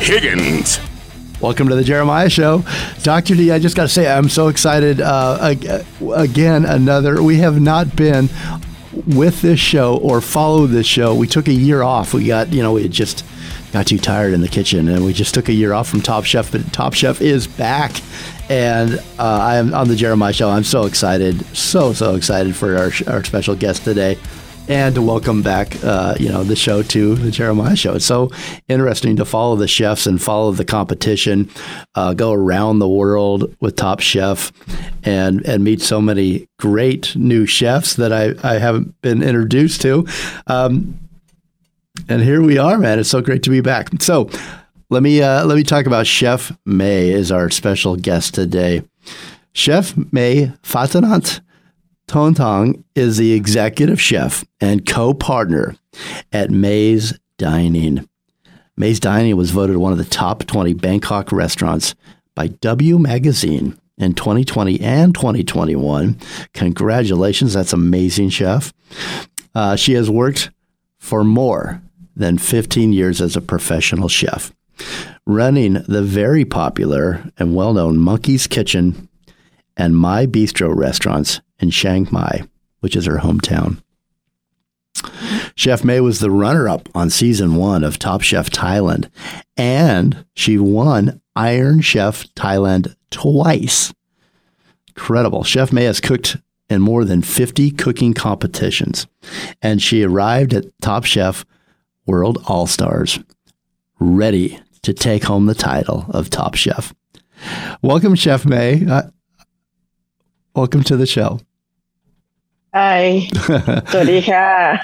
Higgins. Welcome to the Jeremiah Show. Dr. D, I just got to say, I'm so excited. Uh, again, another, we have not been with this show or followed this show. We took a year off. We got, you know, we just got too tired in the kitchen and we just took a year off from Top Chef, but Top Chef is back. And uh, I am on the Jeremiah Show. I'm so excited, so, so excited for our, our special guest today and welcome back, uh, you know, the show to the Jeremiah Show. It's so interesting to follow the chefs and follow the competition, uh, go around the world with Top Chef, and and meet so many great new chefs that I I haven't been introduced to. Um, and here we are, man. It's so great to be back. So let me uh, let me talk about Chef May is our special guest today. Chef May Phattanant Thongthong is the executive chef and co partner at MAZE Dining. MAZE Dining was voted one of the top 20 Bangkok restaurants by W Magazine in 2020 and 2021. Congratulations, that's amazing, chef. Uh, she has worked for more than 15 years as a professional chef, running the very popular and well known Monkey's Kitchen and My Bistro restaurants in Chiang Mai, which is her hometown. Chef May was the runner up on season one of Top Chef Thailand, and she won Iron Chef Thailand twice. Incredible. Chef May has cooked in more than 50 cooking competitions, and she arrived at Top Chef World All Stars ready to take home the title of Top Chef. Welcome, Chef May. Uh, welcome to the show. Hi. Swadika.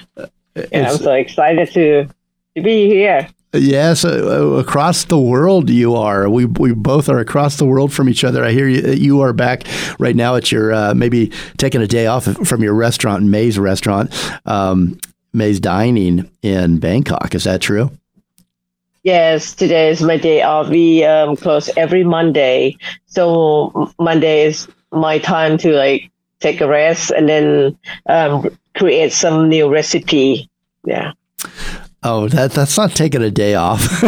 yeah, I'm so excited to, to be here. Yes, uh, across the world you are. We we both are across the world from each other. I hear you, you are back right now at your uh, maybe taking a day off from your restaurant, MAZE restaurant, um, MAZE Dining in Bangkok. Is that true? Yes, today is my day off. We um, close every Monday, so Monday is my time to like take a rest and then um, create some new recipe. Yeah. Oh, that that's not taking a day off.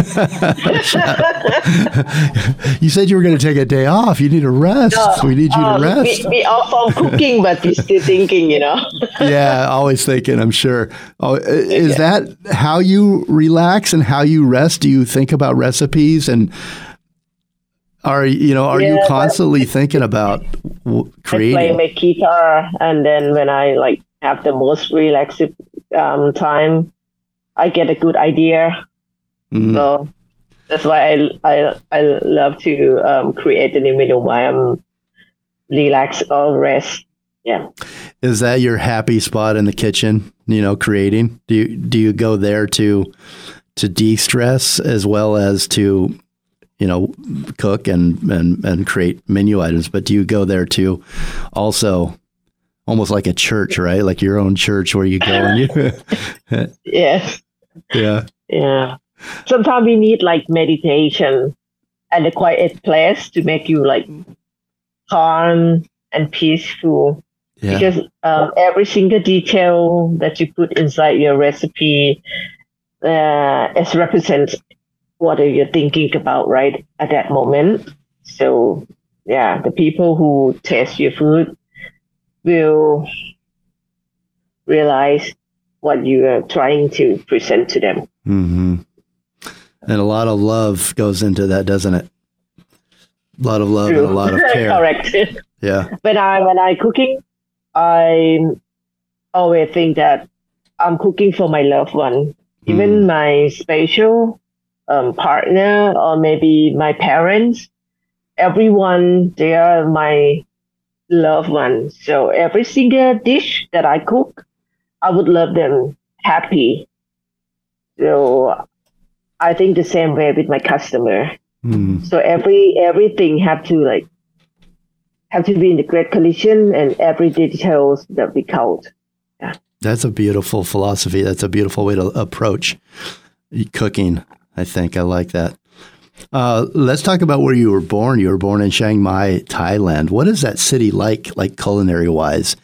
you said you were going to take a day off. You need a rest. No, we need you um, to rest. We, we off from cooking, but we're still thinking, you know. yeah, always thinking. I'm sure. Oh, is yeah. that how you relax and how you rest? Do you think about recipes and are you know? Are yeah, you constantly thinking about creating? I play my guitar, and then when I like have the most relaxed um, time, I get a good idea. Mm-hmm. So that's why I I I love to um, create an image while I'm relaxed or rest. Yeah. Is that your happy spot in the kitchen? You know, creating. Do you do you go there to to de stress as well as to you know, cook and, and, and create menu items, but do you go there to also almost like a church, right? Like your own church where you go and you. yes. Yeah. Yeah. Sometimes we need like meditation and a quiet place to make you like calm and peaceful. Yeah. Because um, every single detail that you put inside your recipe uh, is represents what are you thinking about right at that moment. So yeah, the people who taste your food will realize what you are trying to present to them. Mm-hmm. And a lot of love goes into that, doesn't it? A lot of love True. and a lot of care. Correct. Yeah. When I when I cooking, I always think that I'm cooking for my loved one, even mm. my special um, partner or maybe my parents. Everyone, they are my loved ones. So every single dish that I cook, I would love them happy. So I think the same way with my customer. Mm. So every everything have to like have to be in the great condition and every details that we count. Yeah. That's a beautiful philosophy. That's a beautiful way to approach cooking. I think I like that. Uh, let's talk about where you were born. You were born in Chiang Mai, Thailand. What is that city like, like culinary wise,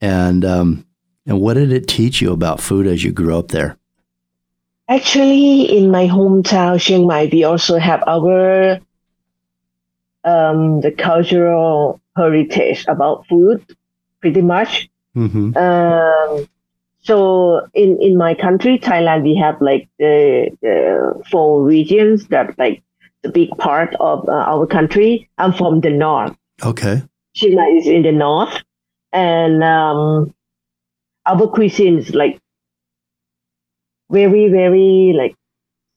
and um, and what did it teach you about food as you grew up there? Actually, in my hometown, Chiang Mai, we also have our um, the cultural heritage about food, pretty much. Mm-hmm. Um, so in in my country, Thailand, we have like the, the four regions that like the big part of uh, our country. I'm from the north. Okay. Chiang is in the north, and um, our cuisine is like very very like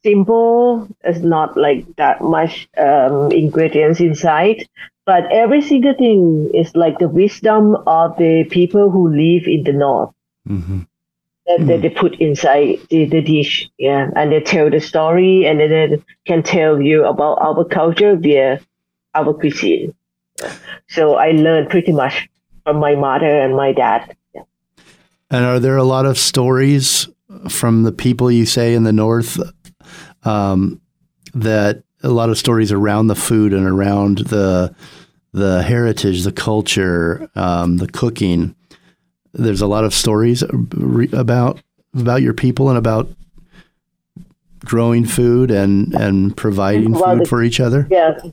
simple. It's not like that much um, ingredients inside, but every single thing is like the wisdom of the people who live in the north. Mm-hmm. That, that, they put inside the, the dish, yeah, and they tell the story, and then they can tell you about our culture via our cuisine. So I learned pretty much from my mother and my dad. Yeah. And are there a lot of stories from the people you say in the north um, that a lot of stories around the food and around the the heritage, the culture, um, the cooking. There's a lot of stories about about your people and about growing food and and providing well, food for each other. Yes,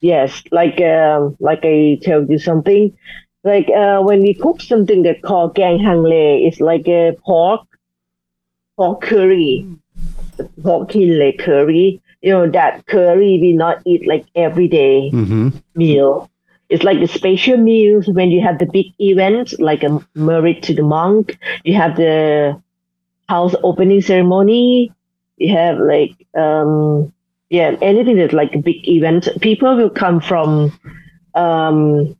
yes. Like um, like I told you something. Like uh, when we cook something that called gang hang le, it's like a pork pork curry pork kille curry. You know that curry we not eat like everyday mm-hmm. meal. It's like the special meals when you have the big events like a merit to the monk. You have the house opening ceremony. You have like um yeah anything that's like a big event. People will come from um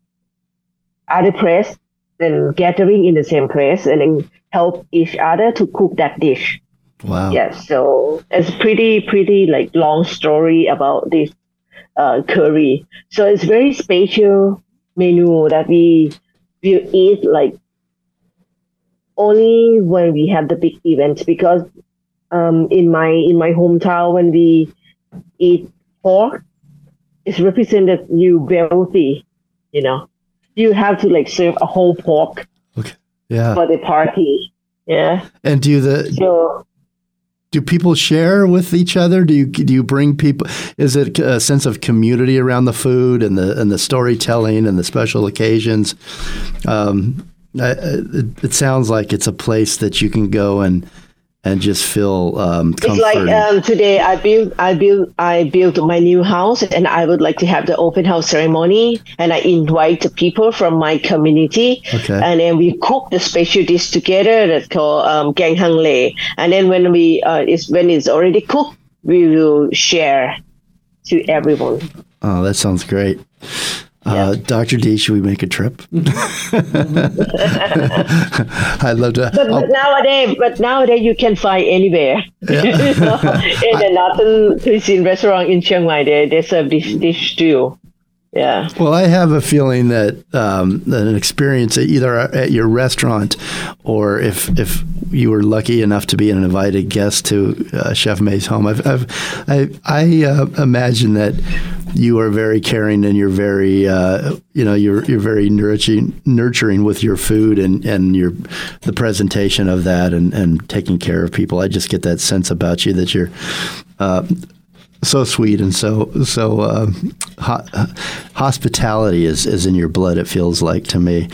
other place and gathering in the same place and then help each other to cook that dish. Wow. Yes. So it's pretty, pretty like long story about this uh, curry. So it's very special menu that we we eat like only when we have the big events because um, in my in my hometown when we eat pork, it's represented you wealthy. You know, you have to like serve a whole pork. Okay. Yeah. For the party. Yeah. And do the so do people share with each other? Do you do you bring people? Is it a sense of community around the food and the and the storytelling and the special occasions? Um, it, it, sounds like it's a place that you can go and and just feel um, It's like um, today I built I built I built my new house and I would like to have the open house ceremony and I invite the people from my community okay. and then we cook the special dish together that's called um, gang hang le and then when we uh, is when it's already cooked we will share to everyone. Oh, that sounds great. Uh, Dr. D, should we make a trip? I'd love to. But, but, nowadays, but nowadays you can find anywhere. Yeah. in the northern cuisine restaurant in Chiang Mai, they, they serve this dish too. Yeah. Well, I have a feeling that, um, that an experience at either at your restaurant or if if you were lucky enough to be an invited guest to uh, Chef May's home, I've, I've I, I uh, imagine that you are very caring and you're very uh, you know you're you're very nurturing nurturing with your food and and your the presentation of that and and taking care of people. I just get that sense about you that you're uh, so sweet and so so uh, ho- hospitality is, is in your blood. It feels like to me.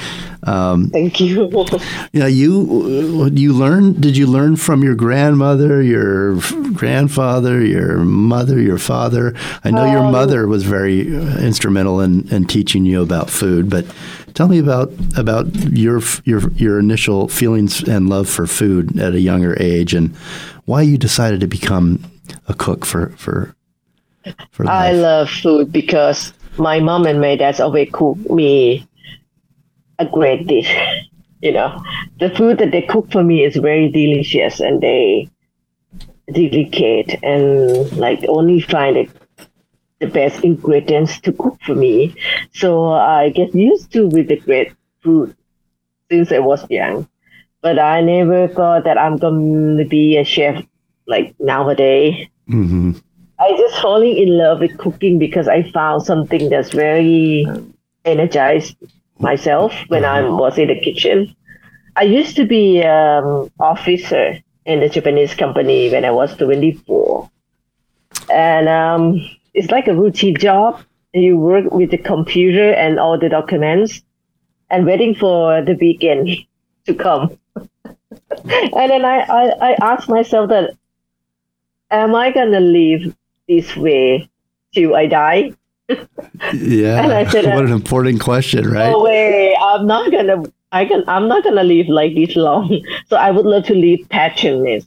Um, Thank you. Yeah, you you learn. Did you learn from your grandmother, your grandfather, your mother, your father? I know um, your mother was very instrumental in, in teaching you about food, but tell me about about your your your initial feelings and love for food at a younger age, and why you decided to become a cook for for. For life. I love food because my mom and my dad always cook me a great dish. You know, the food that they cook for me is very delicious and they delicate and like only find it the best ingredients to cook for me. So I get used to with the great food since I was young. But I never thought that I'm going to be a chef like nowadays. Mm-hmm. I just falling in love with cooking because I found something that's very energized myself when I uh-huh. was in the kitchen. I used to be um officer in the Japanese company when I was 24. And um, it's like a routine job. You work with the computer and all the documents and waiting for the weekend to come. and then I, I, I asked myself that, am I going to live this way till I die? yeah. and I said, what an important question, right? No way. I'm not gonna. I can. I'm not gonna live like this long. So I would love to live passionless.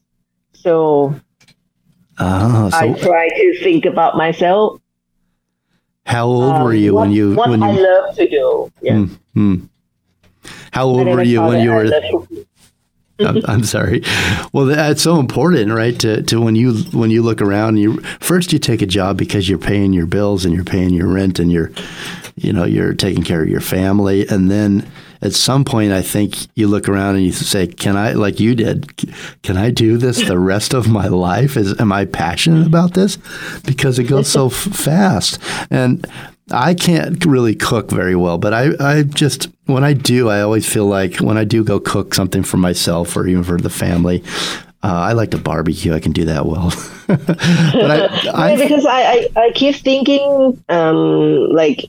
So, oh, so I try to think about myself. How old um, were you what, when you what when you? I love to do. Yeah. Mm-hmm. How old were you when you were? I'm, I'm, sorry. Well, that's so important, right? To, to when you when you look around, you first you take a job because you're paying your bills and you're paying your rent and you're, you know, you're taking care of your family, and then at some point, I think you look around and you say, "Can I, like you did, can I do this the rest of my life? Is am I passionate about this? Because it goes so f- fast." And I can't really cook very well, but I, I just when I do, I always feel like when I do go cook something for myself or even for the family, uh, I like to barbecue. I can do that well. but I, I because I, I, I, keep thinking um, like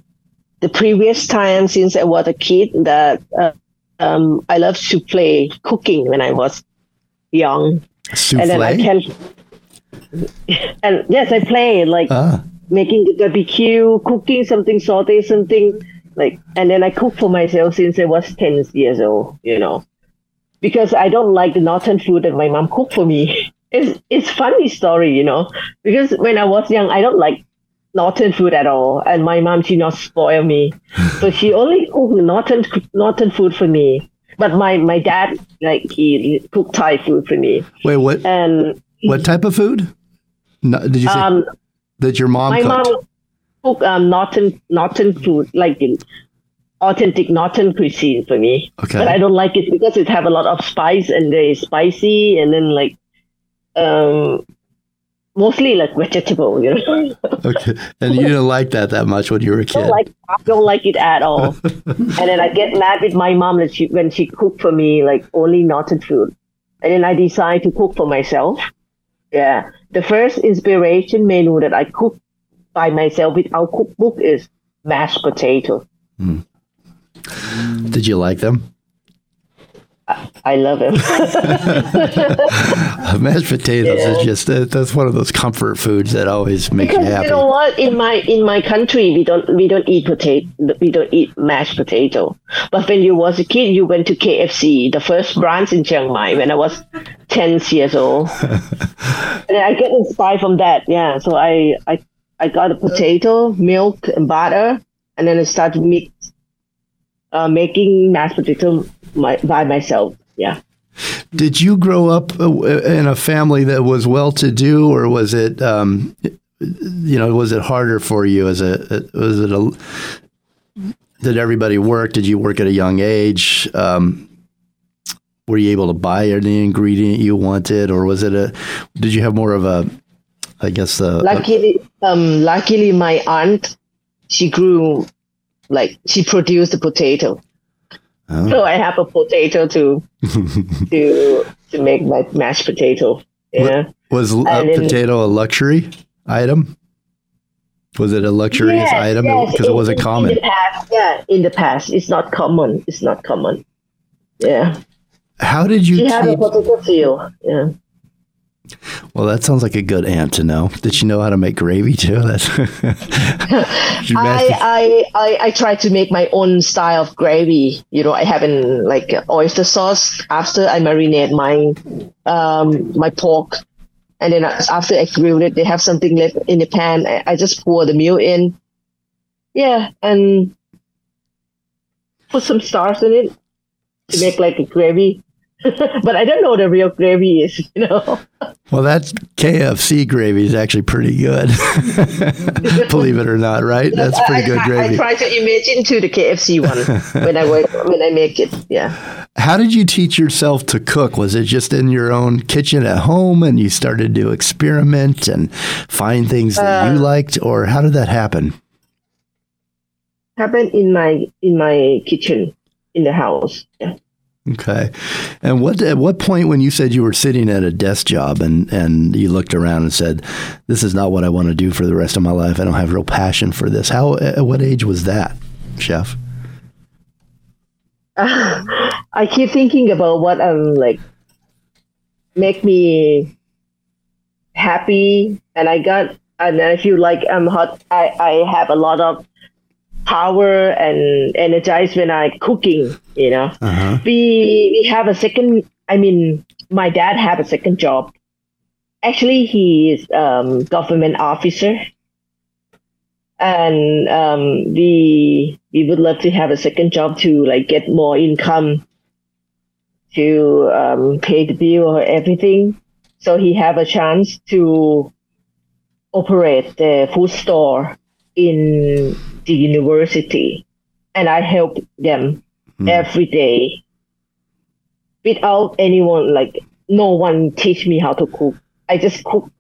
the previous time since I was a kid that uh, um, I love to play cooking when I was young. Souffle? And then I can. And yes, I play like. Ah making the barbecue, cooking something, saute something, like, and then I cook for myself since I was 10 years old, you know, because I don't like the northern food that my mom cooked for me. It's, it's funny story, you know, because when I was young, I don't like northern food at all. And my mom, she not spoil me. so she only cooked northern, northern food for me. But my, my dad, like, he cooked Thai food for me. Wait, what? And what type of food? No, did you say? Um, that your mom my cooked? mom cook um, northern northern food like authentic northern cuisine for me. Okay. But I don't like it because it have a lot of spice and they spicy and then like um mostly like vegetable, you know. okay. And you didn't like that that much when you were a kid. I don't like, I don't like it at all. and then I get mad with my mom that she when she cooked for me like only northern food. And then I decide to cook for myself. Yeah. The first inspiration menu that I cook by myself with our cookbook is mashed potato. Mm. Did you like them? I, love them. mashed potatoes yeah. is just that's one of those comfort foods that always makes because you happy. You know what? In my in my country, we don't we don't eat potato. We don't eat mashed potato. But when you was a kid, you went to KFC, the first branch in Chiang Mai, when I was ten years old, and I get inspired from that. Yeah, so I I I got a potato, milk, and butter, and then I started mix, uh, making mashed potato my, by myself. Yeah. Did you grow up uh, in a family that was well to do, or was it, um, you know, was it harder for you as a, was it a, did everybody work? Did you work at a young age? Um, were you able to buy any ingredient you wanted, or was it a, did you have more of a, I guess, a, luckily, um, luckily my aunt, she grew, like, she produced a potato. Oh. So I have a potato to to to make my mashed potato. Yeah. Was a potato a luxury item? Was it a luxurious Yes, item? yes, Because it wasn't in- common. In the past, yeah, in the past, it's not common. It's not common. Yeah, How did you she had a potato field. Yeah. Well, that sounds like a good aunt to know. Did she know how to make gravy too? That's. I, I, I, I try to make my own style of gravy. You know, I have an like oyster sauce after I marinate my um my pork, and then after I grill it, they have something left in the pan. I, I just pour the milk in. Yeah, and put some stars in it to make like a gravy. but I don't know what the real gravy is. You know. well, that KFC gravy is actually pretty good. Believe it or not, right? That's pretty I, good I, I gravy. try to imagine to the KFC one when I work when I make it. Yeah. How did you teach yourself to cook? Was it just in your own kitchen at home and you started to experiment and find things that Uh, you liked, or how did that happen? happened in my in my kitchen in the house. Yeah. Okay. And what at what point when you said you were sitting at a desk job and and you looked around and said, "This is not what I want to do for the rest of my life. I don't have real passion for this." How at what age was that, chef? I keep thinking about what um like make me happy, and I got and I feel like I'm hot. I I have a lot of power and energized when I cooking. You know. Uh-huh. we we have a second i mean my dad have a second job actually he is um government officer and um we we would love to have a second job to like get more income to um pay the bill or everything so he have a chance to operate the food store in the university and i help them Hmm. every day without anyone like no one teach me how to cook i just cook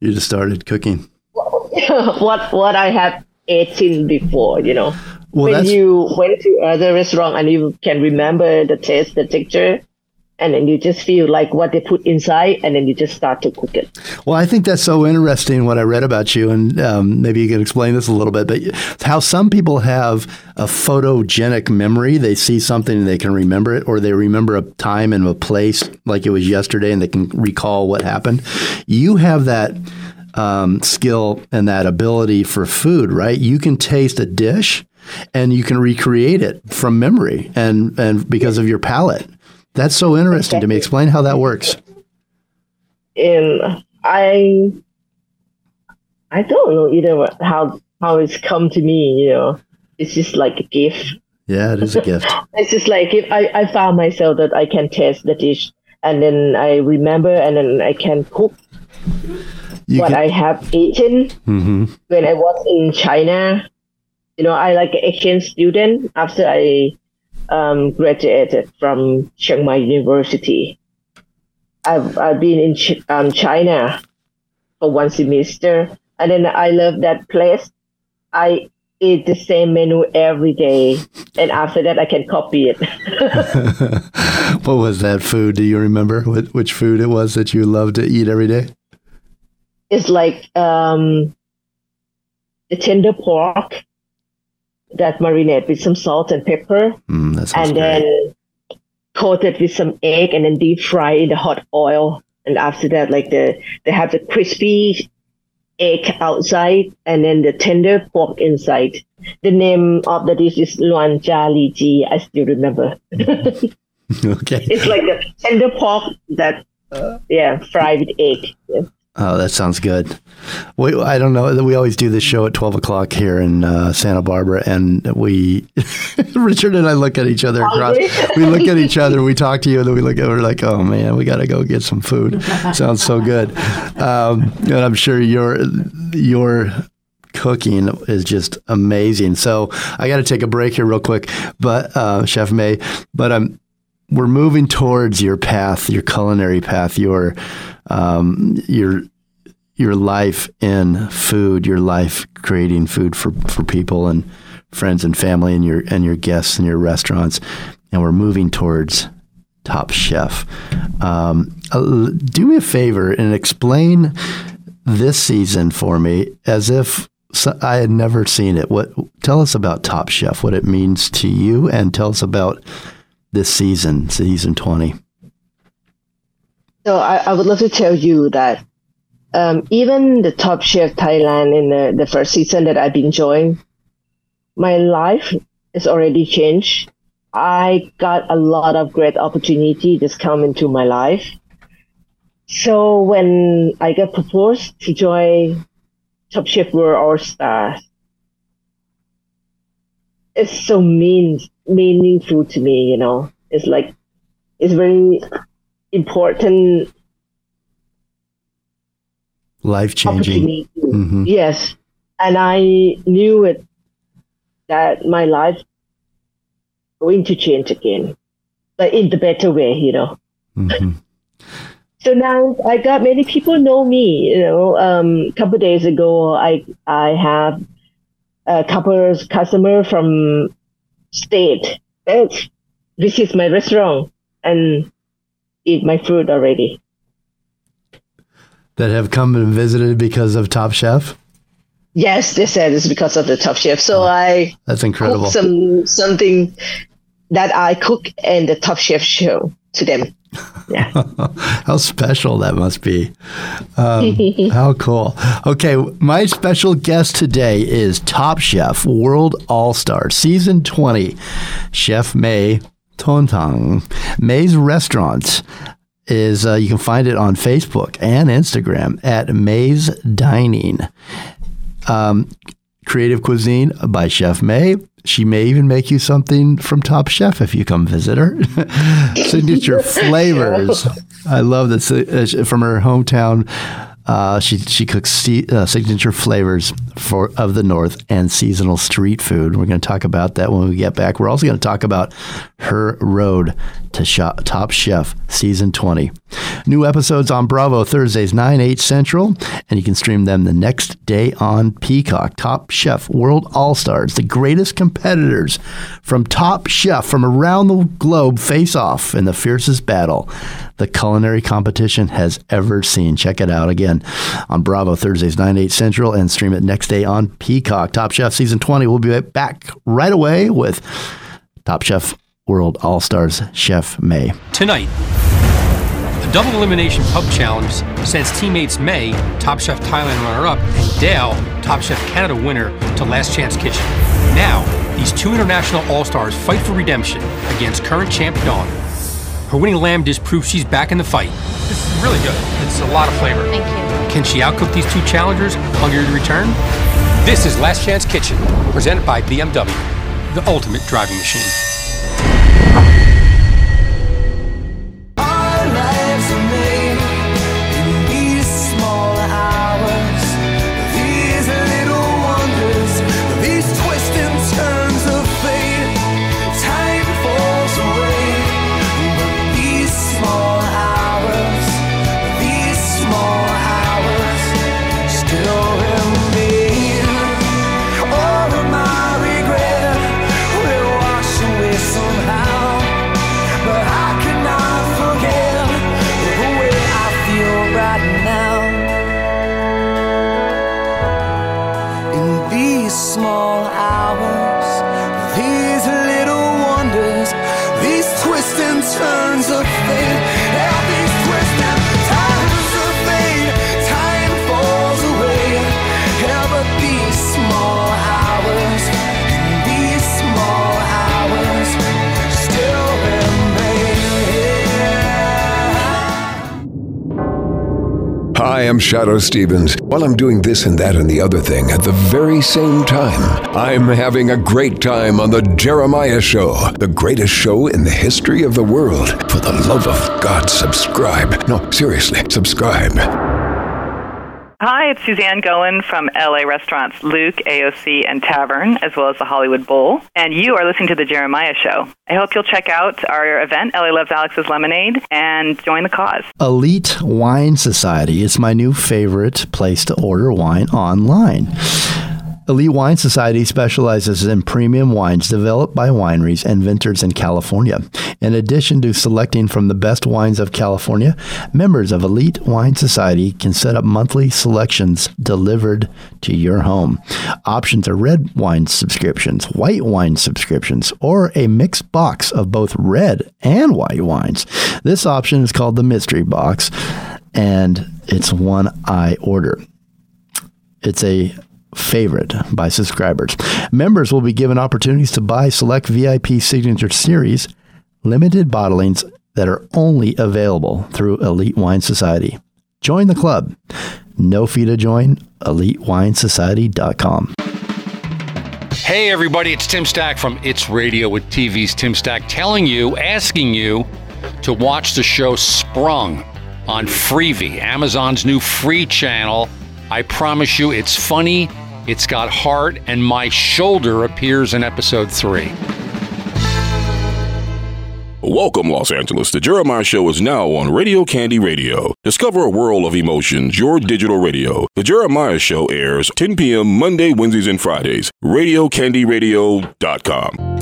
You just started cooking. what what i have eaten before you know Well, when that's you went to other restaurant and you can remember the taste the texture and then you just feel like what they put inside and then you just start to cook it well. I think that's so interesting. What I read about you, and um, maybe you can explain this a little bit. But how some people have a photogenic memory. They see something and they can remember it, or they remember a time and a place like it was yesterday, and they can recall what happened. You have that um, skill and that ability for food, right? You can taste a dish and you can recreate it from memory and, and because of your palate. That's so interesting to me. Explain how that works. and i i don't know either how how it's come to me you know it's just like a gift Yeah, it is a gift. It's just like if I, I found myself that I can taste the dish and then I remember and then I can cook You what can, I have eaten hmm when I was in China. You know, I like an exchange student after I um, graduated from Chiang Mai University. I've, I've been in Ch- um, China for one semester and then I love that place. I eat the same menu every day and after that I can copy it. what was that food? Do you remember what, which food it was that you loved to eat every day? it's like um, the tender pork that marinate with some salt and pepper, Mm, and great. then it with some egg, and then deep fry in the hot oil. And after that, like the they have the crispy egg outside, and then the tender pork inside. The name of the dish is Luan Jia Li Ji. I still remember. okay. It's like the tender pork that, yeah, fried with egg. Yeah. Oh, that sounds good. We, I don't know. We always do this show at 12 o'clock here in uh, Santa Barbara, and we, Richard and I look at each other across. We look at each other, we talk to you, and then we look at, we're like, oh man, we got to go get some food. Sounds so good. Um, and I'm sure your, your, cooking is just amazing. So I got to take a break here real quick, but uh, Chef May, but um, we're moving towards your path, your culinary path, your um, your your life in food, your life creating food for, for people and friends and family and your and your guests and your restaurants, and we're moving towards Top Chef. Um, uh, do me a favor and explain this season for me as if I had never seen it. What? Tell us about Top Chef, what it means to you, and tell us about this season, season 20. So I, I would love to tell you that um, even the Top Chef Thailand in the, the first season that I've been enjoying, my life is already changed. I got a lot of great opportunity just come into my life. So when I got proposed to join Top Chef World All Stars, it's so mean meaningful to me. You know, it's like it's very important life changing mm-hmm. yes and i knew it that my life going to change again but in the better way you know mm-hmm. so now i got many people know me you know um a couple days ago i i have a couple of customer from state this is my restaurant and eat my food already. That have come and visited because of Top Chef? Yes, they said it's because of the Top Chef. So oh, I that's incredible. Some something that I cook and the Top Chef show to them. Yeah. how special that must be. Um, how cool. Okay, my special guest today is Top Chef World All Star Season 20, Chef May Thongthong. MAZE Restaurant is uh, you can find it on Facebook and Instagram at MAZE Dining. Um, creative cuisine by Chef May. She may even make you something from Top Chef if you come visit her. Signature flavors. I love this uh, from her hometown uh, she she cooks uh, signature flavors for of the North and seasonal street food. We're going to talk about that when we get back. We're also going to talk about her road to shop, Top Chef season 20. New episodes on Bravo Thursdays 9 8 Central, and you can stream them the next day on Peacock. Top Chef World All Stars, the greatest competitors from Top Chef from around the globe face off in the fiercest battle the culinary competition has ever seen. Check it out again on Bravo Thursdays, 9, 8 Central, and stream it next day on Peacock. Top Chef Season 20. We'll be back right away with Top Chef World All Stars Chef May. Tonight, a double elimination pub challenge sends teammates May, Top Chef Thailand runner up, and Dale, Top Chef Canada winner, to Last Chance Kitchen. Now, these two international all stars fight for redemption against current champ Dawn. Her winning lamb dish proves she's back in the fight. This is really good. It's a lot of flavor. Thank you. Can she outcook these two challengers, hungry to return? This is Last Chance Kitchen, presented by BMW, the ultimate driving machine. Shadoe Stevens. While I'm doing this and that and the other thing at the very same time, I'm having a great time on The Jeremiah Show, the greatest show in the history of the world. For the love of God, subscribe. No, seriously, subscribe. Hi, it's Suzanne Goin from LA restaurants Lucques, AOC, and Tavern, as well as the Hollywood Bowl. And you are listening to The Jeremiah Show. I hope you'll check out our event, LA Loves Alex's Lemonade, and join the cause. Elite Wine Society is my new favorite place to order wine online. Elite Wine Society specializes in premium wines developed by wineries and vintners in California. In addition to selecting from the best wines of California, members of Elite Wine Society can set up monthly selections delivered to your home. Options are red wine subscriptions, white wine subscriptions, or a mixed box of both red and white wines. This option is called the mystery box, and it's one I order. It's a favorite by subscribers. Members will be given opportunities to buy select VIP signature series limited bottlings that are only available through Elite Wine Society. Join the club. No fee to join, elitewinesociety.com. Hey, everybody, it's Tim Stack from It's Radio with TV's Tim Stack telling you, asking you to watch the show Sprung on Freevee, Amazon's new free channel. I promise you, it's funny, it's got heart, and my shoulder appears in episode three. Welcome, Los Angeles. The Jeremiah Show is now on Radio Candy Radio. Discover a world of emotions, your digital radio. The Jeremiah Show airs 10 p.m. Monday, Wednesdays, and Fridays. RadioCandyRadio.com.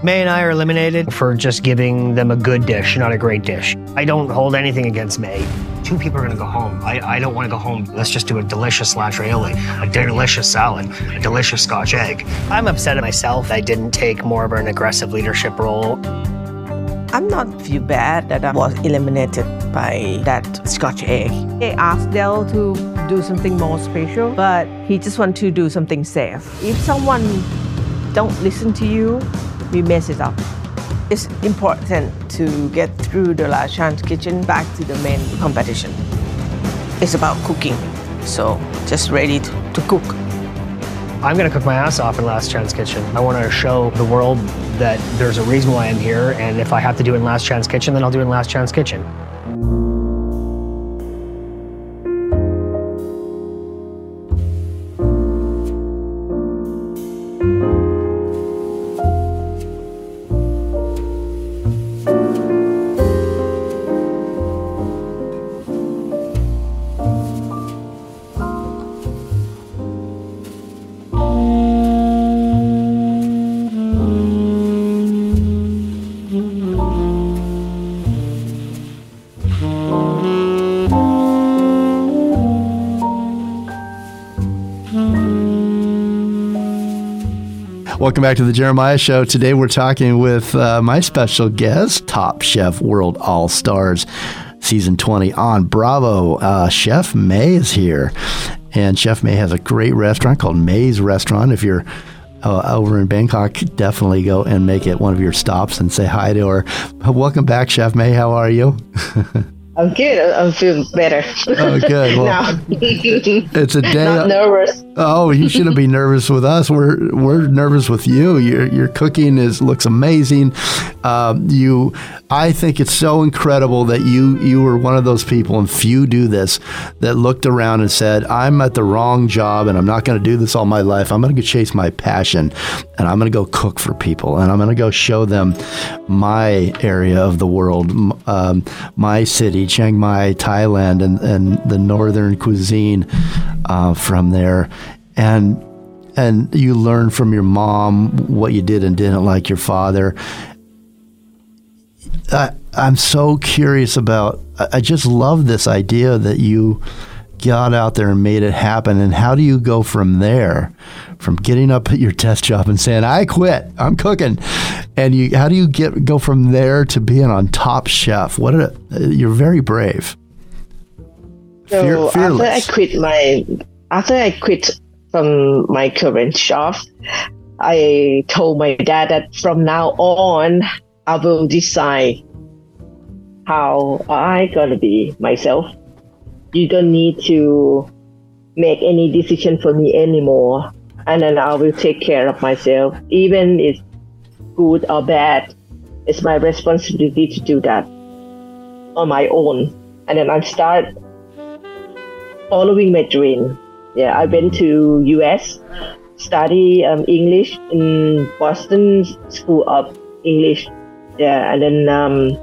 May and I are eliminated for just giving them a good dish, not a great dish. I don't hold anything against May. Two people are going to go home. I, I don't want to go home. Let's just do a delicious slash aioli, a delicious salad, a delicious scotch egg. I'm upset at myself. I didn't take more of an aggressive leadership role. I'm not feel bad that I was eliminated by that scotch egg. I asked Dell to do something more special, but he just want to do something safe. If someone don't listen to you, we mess it up. It's important to get through the last chance kitchen back to the main competition. It's about cooking, so just ready to, to cook. I'm to cook my ass off in Last Chance Kitchen. I want to show the world that there's a reason why I'm here, and if I have to do it in Last Chance Kitchen, then I'll do it in Last Chance Kitchen. Welcome back to the Jeremiah Show. Today we're talking with uh, my special guest, Top Chef World All Stars Season 20 on Bravo. Uh, Chef May is here. And Chef May has a great restaurant called MAZE Restaurant. If you're uh, over in Bangkok, definitely go and make it one of your stops and say hi to her. Welcome back, Chef May. How are you? I'm good. I'm feeling better. Oh, good. Well, it's a day. Not nervous. Oh, you shouldn't be nervous with us. We're we're nervous with you. Your your cooking is looks amazing. Um, you, I think it's so incredible that you you were one of those people, and few do this, that looked around and said, "I'm at the wrong job, and I'm not going to do this all my life. I'm going to go chase my passion, and I'm going to go cook for people, and I'm going to go show them my area of the world, um, my city, Chiang Mai, Thailand, and and the northern cuisine uh, from there." and and you learn from your mom what you did and didn't like your father. I, I'm so curious about. I just love this idea that you got out there and made it happen. And how do you go from there, from getting up at your test job and saying, "I quit, I'm cooking," and you how do you get go from there to being on Top Chef? What a you're very brave. So Fear, after I quit my after I quit from my current job. I told my dad that from now on, I will decide how I gonna be myself. You don't need to make any decision for me anymore, and then I will take care of myself, even if good or bad. It's my responsibility to do that on my own, and then I start following my dream yeah, I went to US, study um, English in Boston School of English. Yeah, and then um,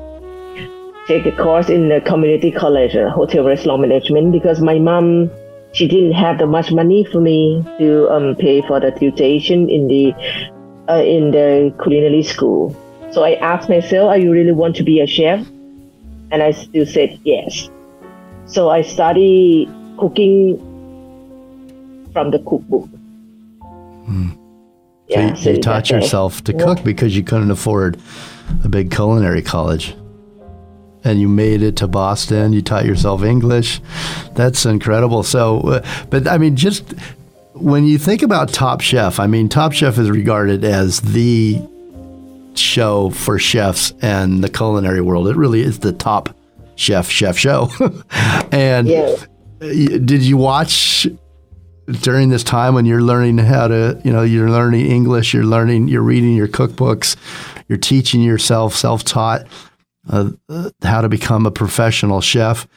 take a course in the community college, uh, hotel restaurant management, because my mom she didn't have that much money for me to um, pay for the tuition in the uh, in the culinary school. So I asked myself, "Are you really want to be a chef?" And I still said yes. So I study cooking from the cookbook. Hmm. Yeah, so you, so you taught yourself to cook because you couldn't afford a big culinary college. And you made it to Boston. You taught yourself English. That's incredible. So, uh, but I mean, just when you think about Top Chef, I mean, Top Chef is regarded as the show for chefs and the culinary world. It really is the top chef chef show. and yeah. did you watch during this time when you're learning how to, you know, you're learning English, you're learning, you're reading your cookbooks, you're teaching yourself self-taught uh, how to become a professional chef.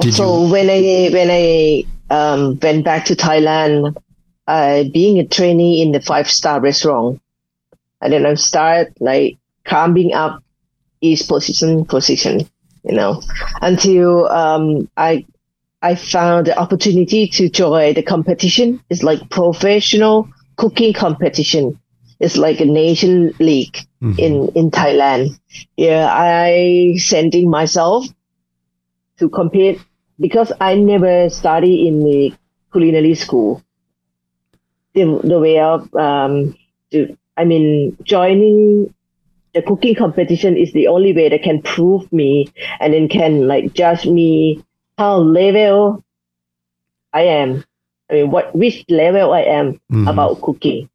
Did so you- when I when I um, went back to Thailand, uh, being a trainee in the five star restaurant, and then I start like climbing up each position position, you know, until um, I I found the opportunity to join the competition. It's like professional cooking competition. It's like a nation league mm-hmm. in in Thailand. Yeah, I sending myself to compete because I never study in the culinary school. The, the way of um, to, I mean, joining the cooking competition is the only way that can prove me and then can like judge me how level I am. I mean, what which level I am mm-hmm. about cooking.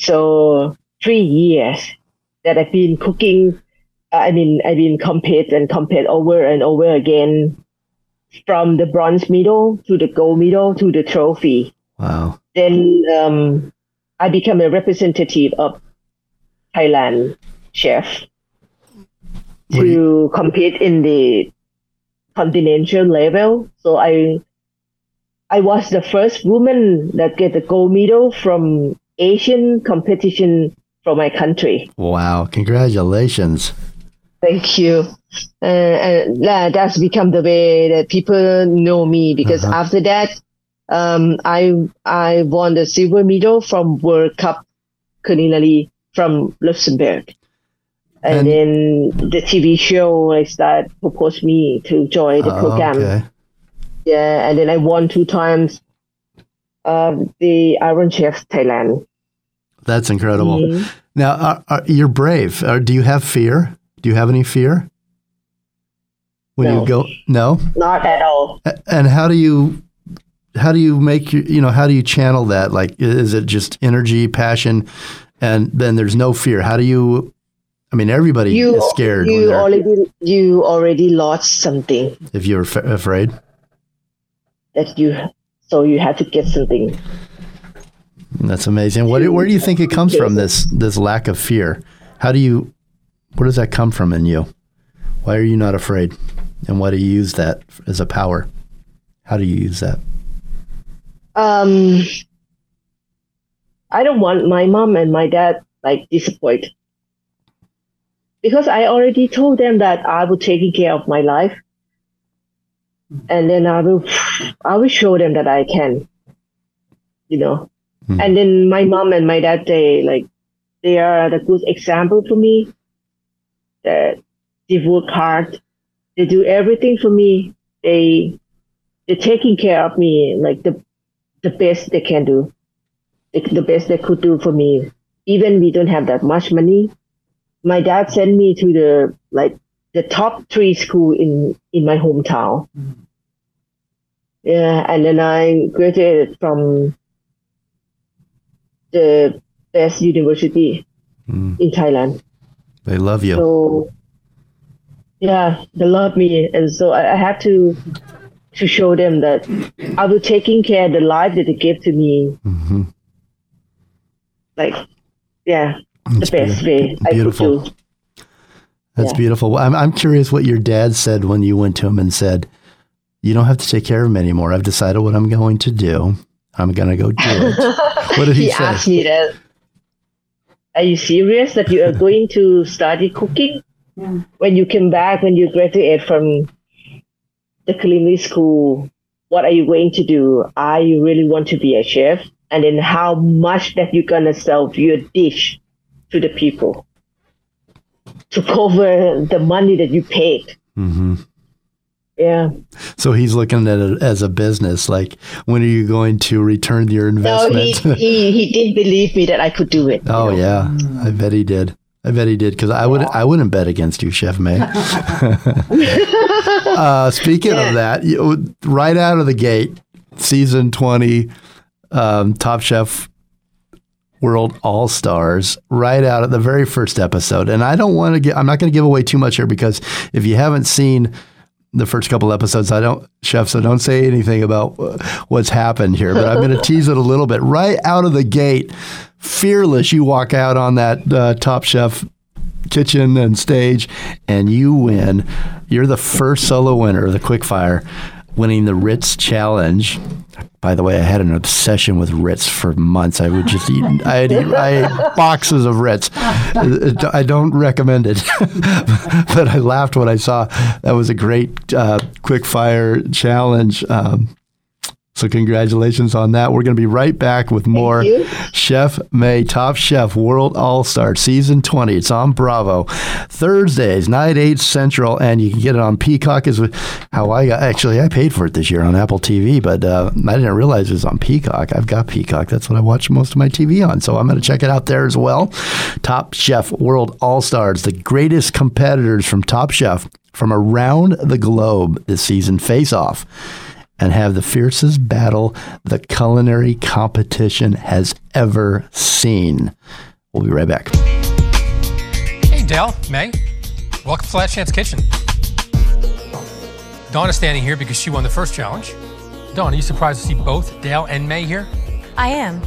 So three years that I've been cooking. I mean, I've been compete and compete over and over again, from the bronze medal to the gold medal to the trophy. Wow. Then um, I become a representative of Thailand chef to you- compete in the continental level. So I I was the first woman that get the gold medal from Asian competition for my country. Wow! Congratulations. Thank you. Uh, and yeah, that's become the way that people know me because uh-huh. after that, um, I I won the silver medal from World Cup culinary from Luxembourg. And, and, then the TV show like start proposed me to join the oh, program. Okay. Yeah, and then I won two times um, the Iron Chef Thailand. That's incredible. Mm-hmm. Now, are, are, you're brave. Uh, do you have fear? Do you have any fear when no. you go? No, not at all. And how do you how do you make your you know how do you channel that? Like, is it just energy, passion, and then there's no fear? How do you I mean, everybody you, is scared. You already you already lost something. If you're f- afraid, that you so you have to get something. That's amazing. What where do you think it comes from? This this lack of fear. How do you? Where does that come from in you? Why are you not afraid? And why do you use that as a power? How do you use that? Um, I don't want my mom and my dad like disappointed because I already told them that I will take care of my life, and then I will I will show them that I can, you know. Mm. And then my mom and my dad they like they are the good example for me. That they work hard, they do everything for me. They they're taking care of me like the the best they can do, the best they could do for me. Even we don't have that much money, my dad sent me to the like the top three school in in my hometown. Mm. Yeah, and then I graduated from the best university mm. in Thailand. They love you. So yeah, they love me, and so I, I have to to show them that I will taking care of the life that they gave to me. Mm-hmm. Like, yeah, the best way beautiful. That's yeah. beautiful. I'm, I'm curious what your dad said when you went to him and said, You don't have to take care of him anymore. I've decided what I'm going to do. I'm going to go do it. what did he, he say? asked me that. Are you serious that you are going to study cooking? Yeah. When you came back, when you graduate from the culinary school, what are you going to do? Are you really want to be a chef? And then how much that you're going to sell your dish to the people to cover the money that you paid. Mm-hmm. Yeah. So he's looking at it as a business. Like, when are you going to return your investment? No, he, he, he did believe me that I could do it. Oh, know? yeah. I bet he did. I bet he did because I would I wouldn't bet against you, Chef May. uh, speaking yeah. of that, you, right out of the gate, season twenty, um, Top Chef World All Stars, right out of the very first episode. And I don't want to get I'm not going to give away too much here because if you haven't seen the first couple episodes, I don't chef, so don't say anything about what's happened here. But I'm going to tease it a little bit. Right out of the gate, fearless. You walk out on that uh, Top Chef kitchen and stage, and you win. You're the first solo winner of the Quickfire, winning the Ritz Challenge. By the way, I had an obsession with Ritz for months. I would just eat. I had ate boxes of Ritz. I don't recommend it, but I laughed when I saw that was a great uh, quick fire challenge. Um, so congratulations on that. We're going to be right back with more Chef May Top Chef World All Star Season 20. It's on Bravo Thursdays, night 8 Central, and you can get it on Peacock. Is how I got. Actually, I paid for it this year on Apple TV, but uh, I didn't realize it was on Peacock. I've got Peacock. That's what I watch most of my TV on. So I'm going to check it out there as well. Top Chef World All Stars, the greatest competitors from Top Chef from around the globe this season face off and have the fiercest battle the culinary competition has ever seen. We'll be right back. Hey, Dale, May. Welcome to Last Chance Kitchen. Dawn is standing here because she won the first challenge. Dawn, are you surprised to see both Dale and May here? I am.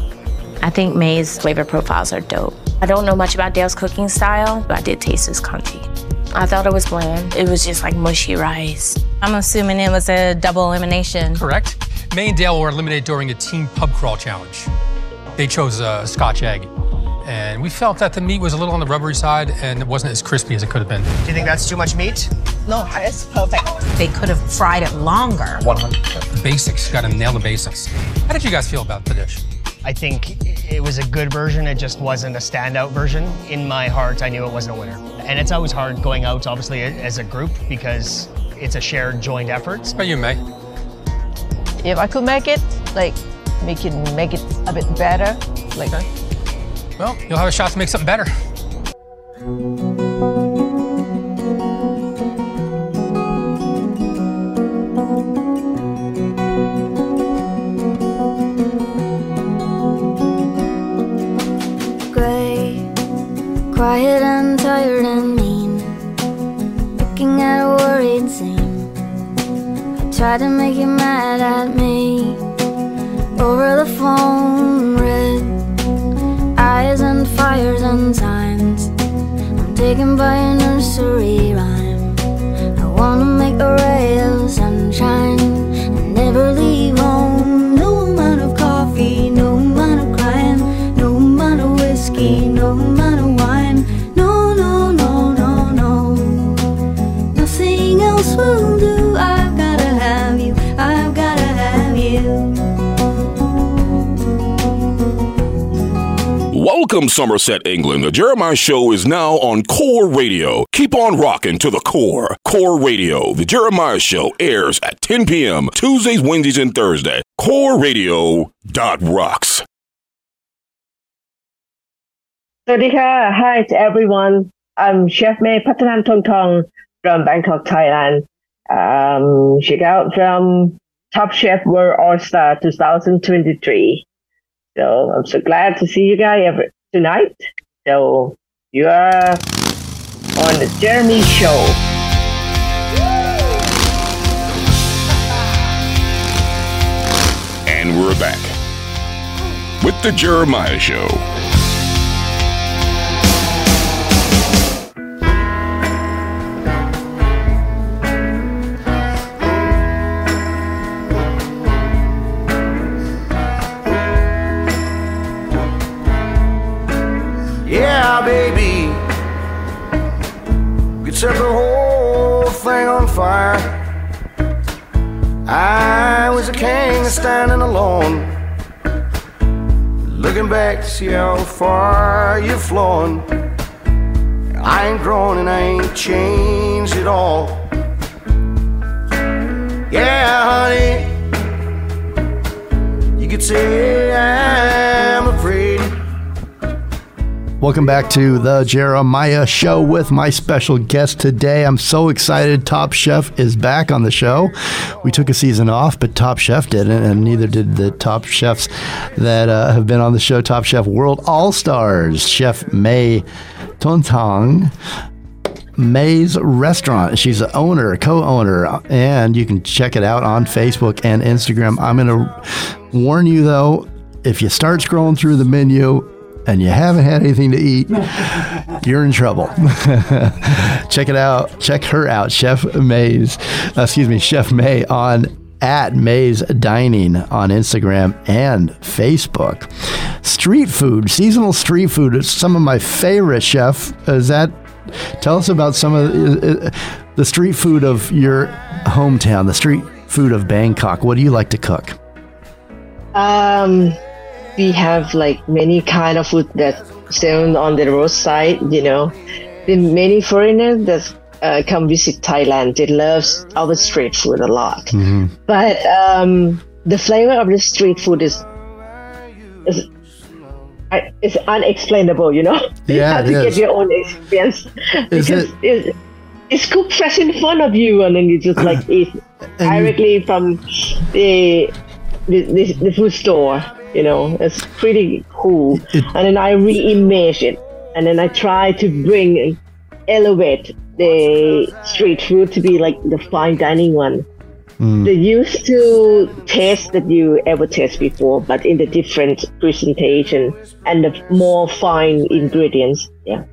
I think May's flavor profiles are dope. I don't know much about Dale's cooking style, but I did taste his congee. I thought it was bland. It was just like mushy rice. I'm assuming it was a double elimination. Correct. May and Dale were eliminated during a team pub crawl challenge. They chose a scotch egg. And we felt that the meat was a little on the rubbery side and it wasn't as crispy as it could have been. Do you think that's too much meat? No, it's perfect. They could have fried it longer. 100%. Basics, got to nail the basics. How did you guys feel about the dish? I think it was a good version. It just wasn't a standout version. In my heart, I knew it wasn't a winner. And it's always hard going out, obviously, as a group because it's a shared, joint effort. How about you, May? If I could make it, like, make it make it a bit better, like. Okay. Well, you'll have a shot to make something better. Tried to make you mad at me Over the phone, red Eyes and fires and signs I'm taken by a nursery rhyme. I wanna make a Somerset, England. The Jeremiah Show is now on Core Radio. Keep on rocking to the core. Core Radio. The Jeremiah Show airs at 10 p.m. Tuesdays, Wednesdays, and Thursday. Core Radio dot rocks. Sawadika. Hi to everyone. I'm Chef May Phattanant Thongthong from Bangkok, Thailand. Um, check out from Top Chef World All Star 2023. So I'm so glad to see you guys every, tonight. So you are on the Jeremy Show. And we're back with the Jeremiah Show. Yeah, baby, we set the whole thing on fire. I was a king standing alone, looking back to see how far you've flown. I ain't grown and I ain't changed at all. Yeah, honey. You could say I'm afraid. Welcome back to the Jeremiah Show with my special guest today. I'm so excited. Top Chef is back on the show. We took a season off, but Top Chef didn't, and neither did the top chefs that uh, have been on the show Top Chef World All Stars, Chef May Tontang. MAZE Restaurant. She's the owner, co owner, and you can check it out on Facebook and Instagram. I'm going to warn you though, if you start scrolling through the menu, and you haven't had anything to eat, you're in trouble. Check it out. Check her out, Chef May's, uh, excuse me, Chef May on at MAZE Dining on Instagram and Facebook. Street food, seasonal street food is some of my favorite, Chef. Is that, tell us about some of the, uh, the street food of your hometown, the street food of Bangkok. What do you like to cook? Um, we have like many kind of food that sell on the roadside. You know, the many foreigners that uh, come visit Thailand, they love our street food a lot. Mm-hmm. But um, the flavor of the street food is is it's unexplainable. You know, you Yeah, have to is. get your own experience because it- it, it's cooked fresh in front of you, and then you just like eat directly from the the, the the food store. You know, it's pretty cool. and then I reimage it, and then I try to bring elevate the street food to be like the fine dining one. Mm. The used to taste that you ever taste before, but in the different presentation and the more fine ingredients. Yeah.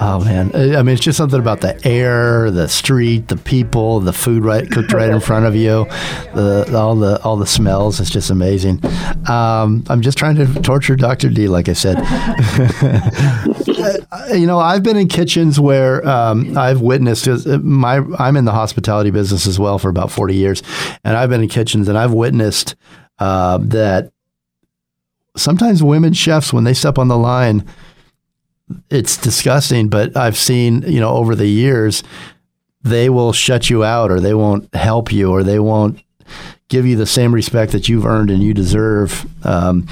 Oh man, I mean, it's just something about the air, the street, the people, the food right cooked right in front of you, the all the all the smells. It's just amazing. Um, I'm just trying to torture Dr. D, like I said. you know, I've been in kitchens where um, I've witnessed. my I'm in the hospitality business as well for about 40 years, and I've been in kitchens and I've witnessed uh, that sometimes women chefs when they step on the line it's disgusting, but I've seen, you know, over the years, they will shut you out or they won't help you or they won't give you the same respect that you've earned and you deserve. Um,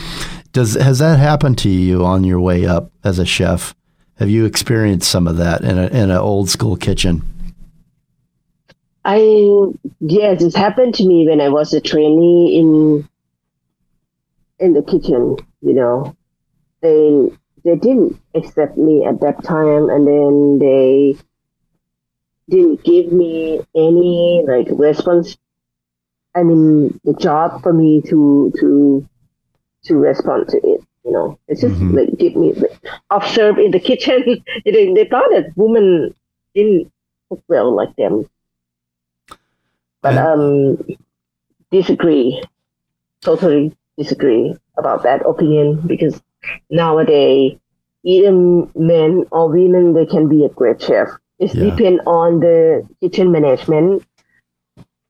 does has that happened to you on your way up as a chef? Have you experienced some of that in a in an old school kitchen? I yes, it happened to me when I was a trainee in in the kitchen. You know, they they didn't accept me at that time, and then they didn't give me any like response. I mean, the job for me to to to respond to it. You know, it's just like give me like, observe in the kitchen. they, they thought that women didn't cook well like them but um disagree totally disagree about that opinion because nowadays either men or women they can be a great chef it Yeah. depends on the kitchen management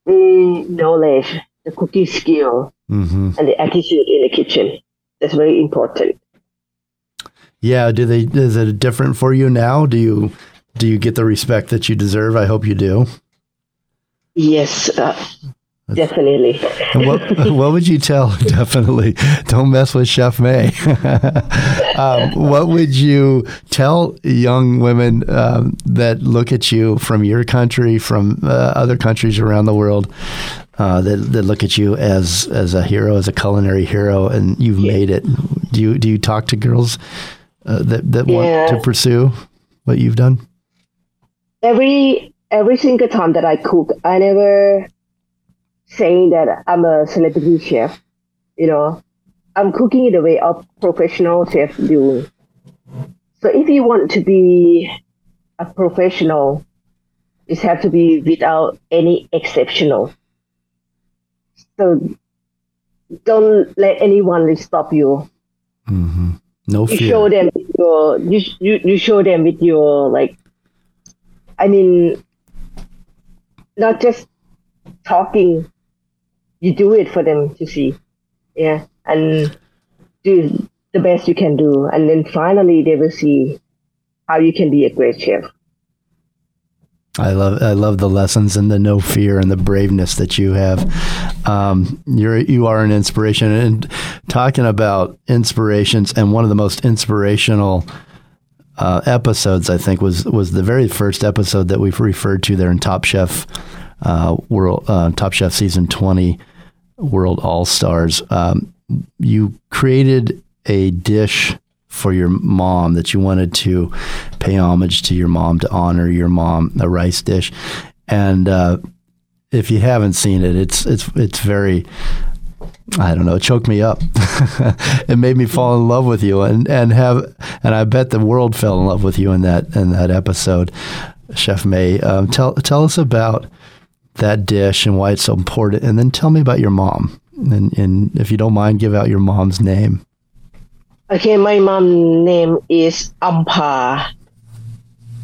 the knowledge the cooking skill Mm-hmm. and the attitude in the kitchen that's very important Yeah. Do they? Is it different for you now? Do you do you get the respect that you deserve? I hope you do. yes uh, definitely what, what would you tell? Definitely, don't mess with Chef May. um, what would you tell young women um, that look at you from your country, from uh, other countries around the world, uh, that, that look at you as as a hero, as a culinary hero, and you've made it? Do you do you talk to girls uh, that that Yeah. want to pursue what you've done? every every single time that I cook, I never saying that I'm a celebrity chef. You know, I'm cooking in the way of professional chef do. So if you want to be a professional, it have to be without any exceptional. So don't let anyone stop you. Mm-hmm. No you fear. show them with your you, you you show them with your like i mean not just talking you do it for them to see. Yeah. And do the best you can do. And then finally they will see how you can be a great chef. I love I love the lessons and the no fear and the braveness that you have. Um, you're you are an inspiration. And talking about inspirations, and one of the most inspirational uh, episodes I think was was the very first episode that we've referred to there in Top Chef uh, World uh, Top Chef season twenty World All Stars. Um, you created a dish for your mom that you wanted to pay homage to your mom to honor your mom a rice dish and uh, if you haven't seen it it's it's it's very I don't know, it choked me up. it made me fall in love with you and, and have and I bet the world fell in love with you in that in that episode, Chef May. Um, tell tell us about that dish and why it's so important, and then tell me about your mom. And, and if you don't mind, give out your mom's name. Okay, my mom name is Ampa.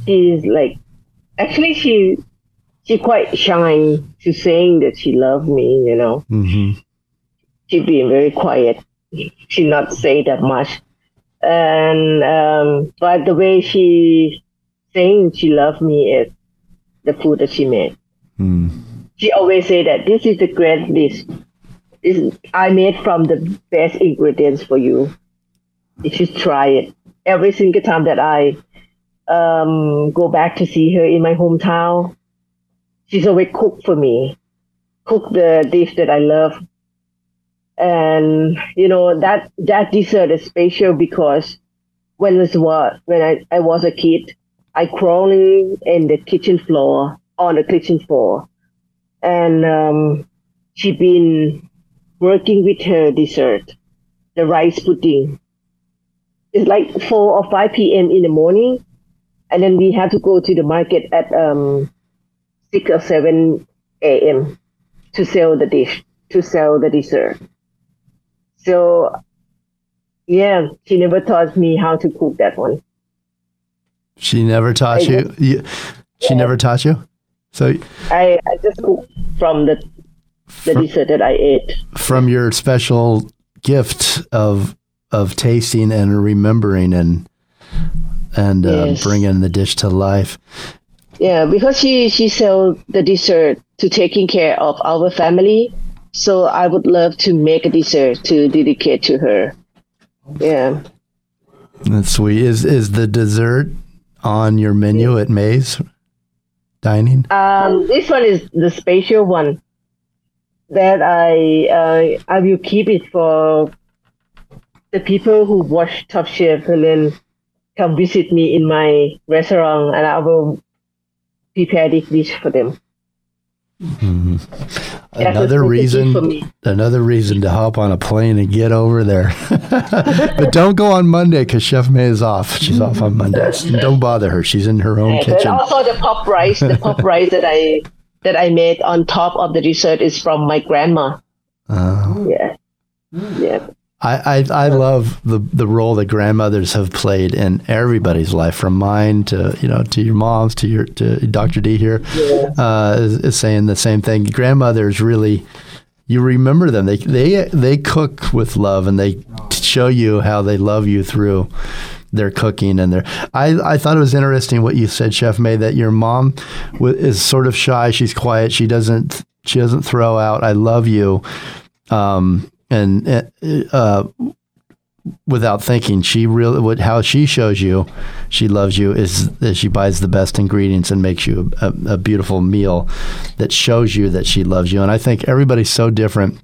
She's like, actually, she she quite shy to saying that she loved me. You know, mm-hmm. she being very quiet. She not say that much, and um, but the way she saying she loved me is the food that she made. She always say that this is the great dish. This I made from the best ingredients for you you should try it. Every single time that I um, go back to see her in my hometown, she's always cook for me, cook the dish that I love. And you know that that dessert is special because when was what when I, I was a kid, I crawling in the kitchen floor on the kitchen floor, and um, she been working with her dessert, the rice pudding it's like 4 or 5 p.m. in the morning. And then we have to go to the market at um, 6 or 7 a.m. to sell the dish, to sell the dessert. So, yeah, she never taught me how to cook that one. She never taught you? You? She yeah. never taught you? So I, I just from the the from, dessert that I ate. From your special gift of of tasting and remembering and and uh, bringing the dish to life. Yeah, because she she sell the dessert to taking care of our family, so I would love to make a dessert to dedicate to her. Yeah, that's sweet. Is is the dessert on your menu at MAZE Dining? Um, this one is the special one that I uh, I will keep it for the people who watch Top Chef and then come visit me in my restaurant and I will prepare this dish for them. Mm-hmm. Another reason, another reason to hop on a plane and get over there. but don't go on Monday because Chef May is off. She's off on Mondays. Don't bother her. She's in her own kitchen. And also the pop rice, the pop rice that I that I made on top of the dessert is from my grandma. Oh. Yeah. Yeah. I, I, I love the the role that grandmothers have played in everybody's life, from mine to you know to your mom's to your to Dr. D here, yeah. uh, is, is, saying the same thing. Grandmothers really, you remember them. They they they cook with love, and they show you how they love you through their cooking and their. I I thought it was interesting what you said, Chef May, that your mom is sort of shy. She's quiet. She doesn't she doesn't throw out "I love you." Um, and uh, uh, without thinking, she really what how she shows you she loves you is that she buys the best ingredients and makes you a, a beautiful meal that shows you that she loves you. And I think everybody's so different.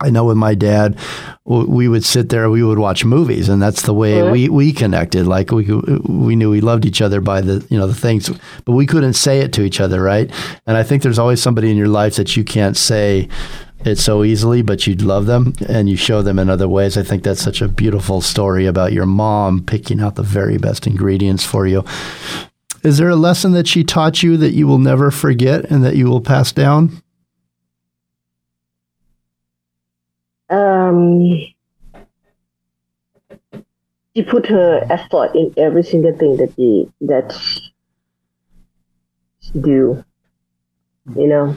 I know with my dad, we would sit there, we would watch movies, and that's the way we, we connected. Like we we knew we loved each other by the you know the things, but we couldn't say it to each other, right? And I think there's always somebody in your life that you can't say it so easily, but you'd love them and you show them in other ways. I think that's such a beautiful story about your mom picking out the very best ingredients for you. Is there a lesson that she taught you that you will never forget and that you will pass down? Um, she put her effort in every single thing that she that she do. You know.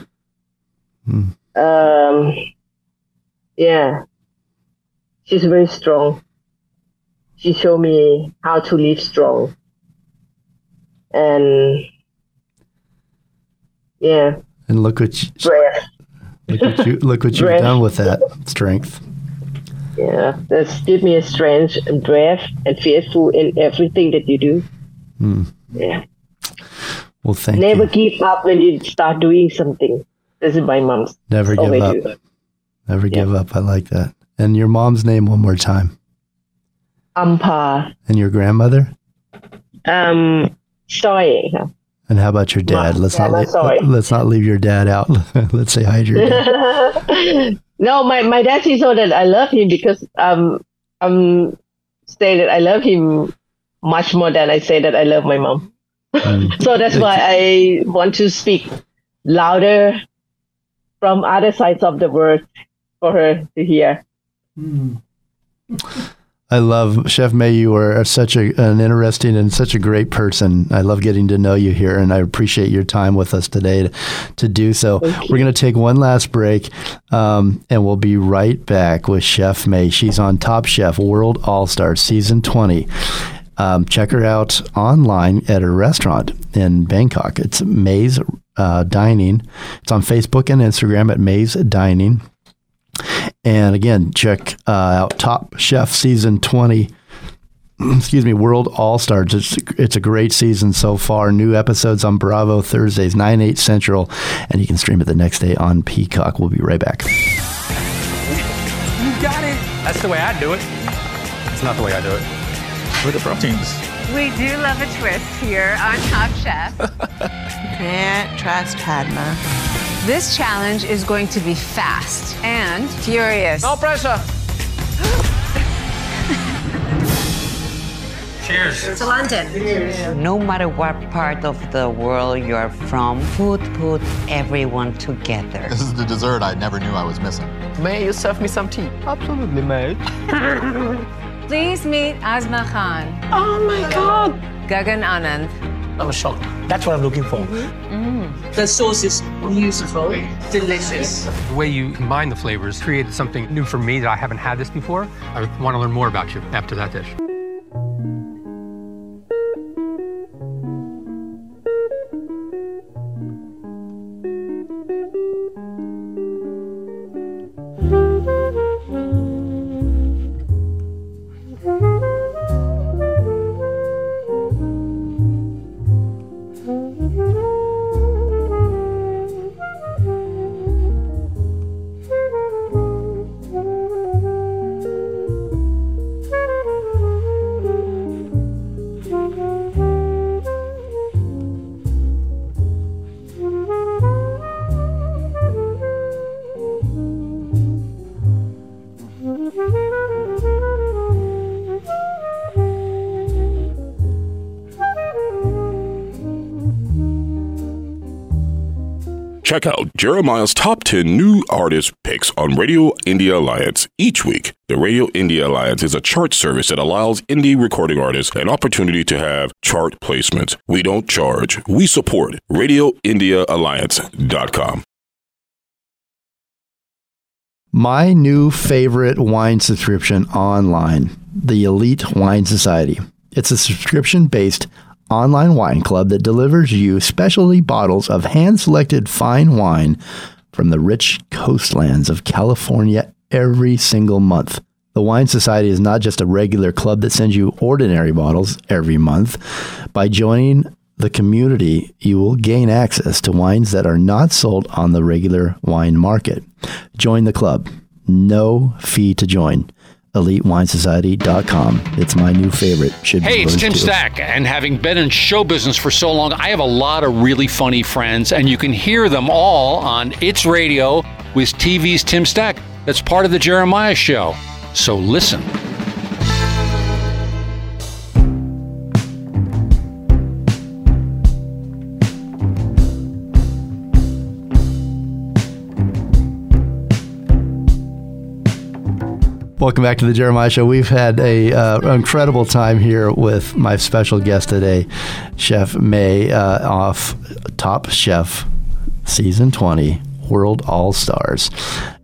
Hmm um, yeah, she's very strong. She showed me how to live strong. And Yeah. And look what you, Breath. look what you look what you've Breath. done with that strength. Yeah. That's give me a strength and breath and faithful in everything that you do. Hmm. Yeah. Well, thank Never you. give up when you start doing something. This is my mom's. Never give up. do. Never give up. I like that. And your mom's name one more time. Ampa. And your grandmother. Um, sorry. huh? And how about your dad? Let's yeah, not that's all right. leave, let's not leave your dad out. let's say hi to your dad. no, my, my dad says so that I love him because um I'm saying that I love him much more than I say that I love my mom. so that's why I want to speak louder from other sides of the world for her to hear. I love Chef May. You are such a, an interesting and such a great person. I love getting to know you here, and I appreciate your time with us today to, to do so. We're going to take one last break, um, and we'll be right back with Chef May. She's on Top Chef World All Stars Season 20. Um, check her out online at her restaurant in Bangkok. It's MAZE uh, Dining. It's on Facebook and Instagram at MAZE Dining. And again, check uh, out Top Chef Season 20. Excuse me, World All Stars. It's, it's a great season so far. New episodes on Bravo Thursdays, 9, 8 Central. And you can stream it the next day on Peacock. We'll be right back. You got it. That's the way I do it. It's not the way I do it. Look at the proteins. We do love a twist here on Top Chef. Can't trust Padma. This challenge is going to be fast and furious. No pressure. Cheers. To London. Cheers. No matter what part of the world you're from, food put everyone together. This is the dessert I never knew I was missing. May you serve me some tea? Absolutely, mate. Please meet Asma Khan. Oh my God. Gagan Anand. I was shocked. That's what I'm looking for. Mm-hmm. The sauce is beautiful, delicious. The way you combine the flavors created something new for me that I haven't had this before. I want to learn more about you after that dish. Jeremiah's top 10 new artist picks on Radio Indie Alliance each week. The Radio Indie Alliance is a chart service that allows indie recording artists an opportunity to have chart placements. We don't charge, we support. RadioIndieAlliance.com. My new favorite wine subscription online, the Elite Wine Society. It's a subscription based online wine club that delivers you specialty bottles of hand selected fine wine from the rich coastlands of California every single month. The Wine Society is not just a regular club that sends you ordinary bottles every month. By joining the community, you will gain access to wines that are not sold on the regular wine market. Join the club. No fee to join. EliteWineSociety.com. It's my new favorite. Should Hey, be it's Tim too. Stack, and having been in show business for so long, I have a lot of really funny friends, and you can hear them all on It's Radio with TV's Tim Stack. That's part of the Jeremiah Show. So listen. Welcome back to the Jeremiah Show. We've had a uh, incredible time here with my special guest today, Chef May, uh, off Top Chef Season 20 World All Stars.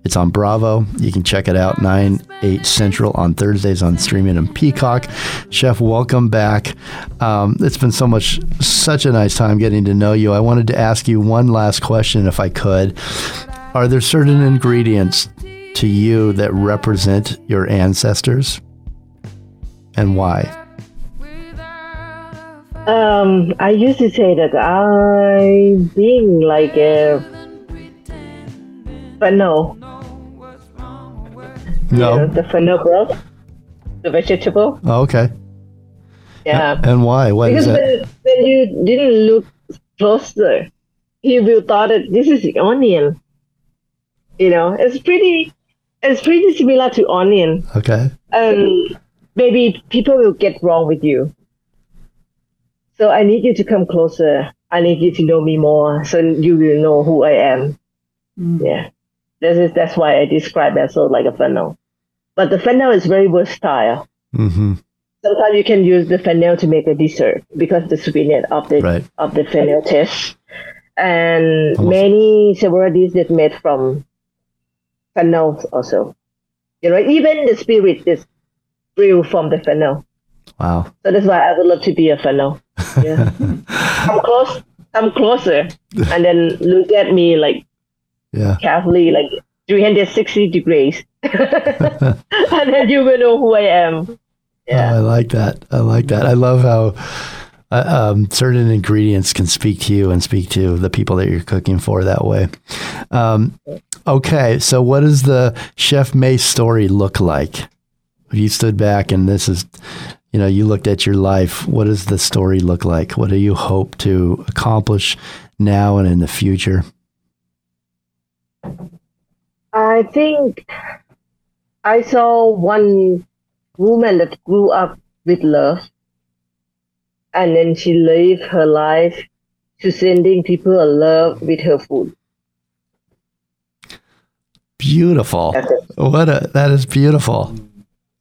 It's on Bravo. You can check it out 9, 8 Central on Thursdays on streaming and Peacock. Chef, welcome back. Um, it's been so much, such a nice time getting to know you. I wanted to ask you one last question, if I could. Are there certain ingredients to you that represent your ancestors? And why? Um, I used to say that I being like a, but no, No. the fennel broth, the vegetable. Oh, okay. Yeah. And why? Is because it? when, when you didn't look closer, you will thought that this is the onion. You know, it's pretty, it's pretty similar to onion. Okay. and maybe people will get wrong with you. So I need you to come closer. I need you to know me more, so you will know who I am. Yeah, this is that's why I describe myself like a funnel. But the fennel is very versatile. Mm-hmm. Sometimes you can use the fennel to make a dessert because the sweetness of the Right. of the fennel taste. And Almost. many several dishes made from fennel also. You know, even the spirit is brewed from the fennel. Wow. So that's why I would love to be a fennel. Yeah. come close come closer and then look at me like Yeah. carefully, like 360 degrees. and then you will know who I am. Oh, yeah. I like that. I like that. I love how uh, um, certain ingredients can speak to you and speak to the people that you're cooking for that way. Um, okay. So, what does the Chef May story look like? If you stood back and this is, you know, you looked at your life, what does the story look like? What do you hope to accomplish now and in the future? I think I saw one woman that grew up with love and then she lived her life to sending people a love with her food. Beautiful. What a that is beautiful.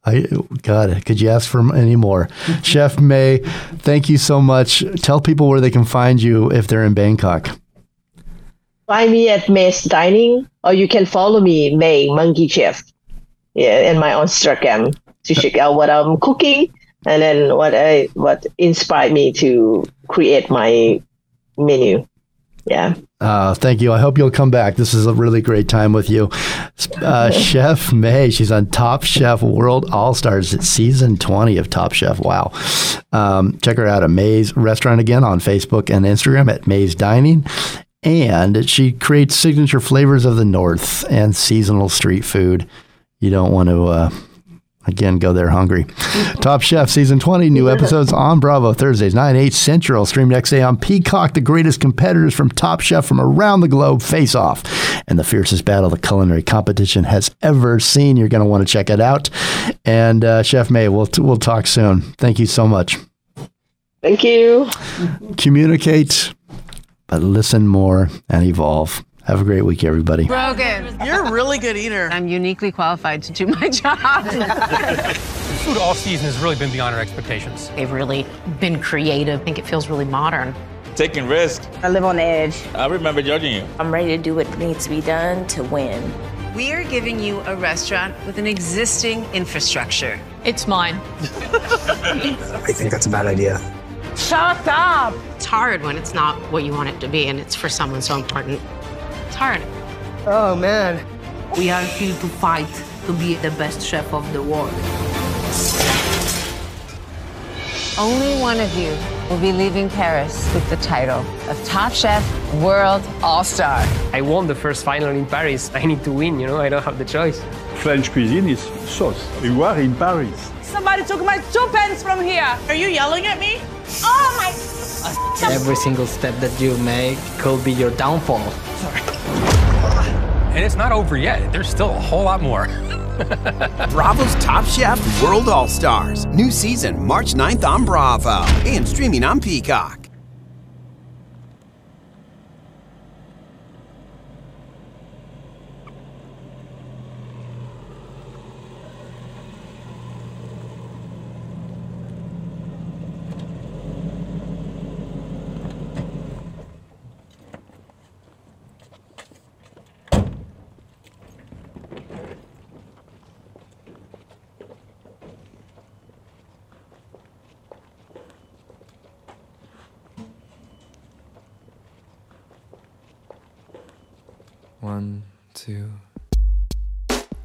I God, could you ask for any more? Chef May, thank you so much. Tell people where they can find you if they're in Bangkok. Find me at MAZE Dining or you can follow me, May Monkey Chef. Yeah, in my Instagram to check out what I'm cooking and then what I what inspired me to create my menu. Yeah. Uh, thank you. I hope you'll come back. This is a really great time with you. Uh, Chef May, she's on Top Chef World All Stars at season 20 of Top Chef. Wow. Um, check her out at MAZE Restaurant again on Facebook and Instagram at MAZE Dining. And she creates signature flavors of the North and seasonal street food. You don't want to, uh, again, go there hungry. Top Chef Season 20, new episodes on Bravo Thursdays, 9, 8 Central. Stream next day on Peacock. The greatest competitors from Top Chef from around the globe face off. And the fiercest battle the culinary competition has ever seen. You're going to want to check it out. And uh, Chef May, we'll, we'll talk soon. Thank you so much. Thank you. Communicate, but listen more and evolve. Have a great week, everybody. Brogan, you're a really good eater. I'm uniquely qualified to do my job. Food all season has really been beyond our expectations. They've really been creative. I think it feels really modern. Taking risks. I live on edge. I remember judging you. I'm ready to do what needs to be done to win. we are giving you a restaurant with an existing infrastructure. It's mine. I think that's a bad idea. Shut up! It's hard when it's not what you want it to be and it's for someone so important. It's hard. Oh, man. We are here to fight to be the best chef of the world. Only one of you will be leaving Paris with the title of Top Chef World All Star. I won the first final in Paris. I need to win, you know, I don't have the choice. French cuisine is sauce. You are in Paris. Somebody took my two pens from here. Are you yelling at me? Oh my! Every single step that you make could be your downfall. And it's not over yet. There's still a whole lot more. Bravo's Top Chef World All Stars. New season March 9th on Bravo and streaming on Peacock.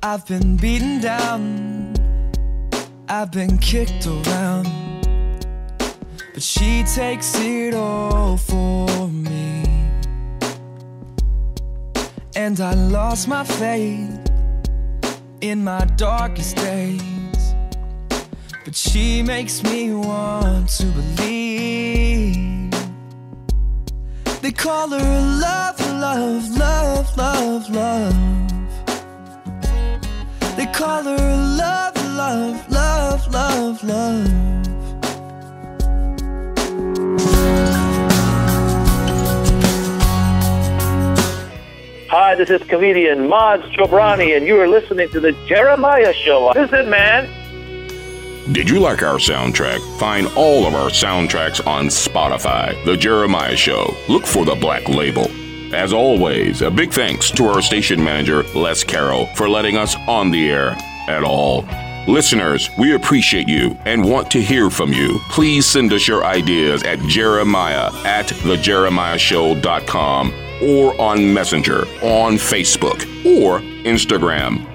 I've been beaten down, I've been kicked around, but she takes it all for me. And I lost my faith in my darkest days, but she makes me want to believe. They call her love, love, love, love, love. They call her love, love, love, love, love. Hi, this is comedian Maz Jobrani, and you are listening to the Jeremiah Show. Listen, man. Did you like our soundtrack? Find all of our soundtracks on Spotify. The Jeremiah Show. Look for the black label. As always, a big thanks to our station manager, Les Carroll, for letting us on the air at all. Listeners, we appreciate you and want to hear from you. Please send us your ideas at jeremiah at thejeremiahshow.com or on Messenger, on Facebook, or Instagram.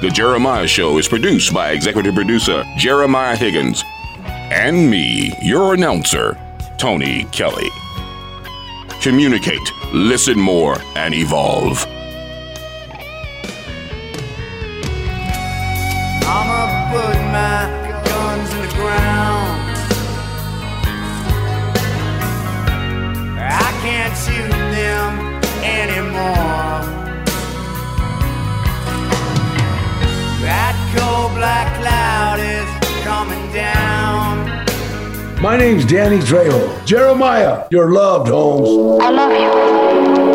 The Jeremiah Show is produced by executive producer Jeremiah Higgins and me, your announcer, Tony Kelly. Communicate, listen more, and evolve. My name's Danny Trejo. Jeremiah, you're loved, Holmes. I love you.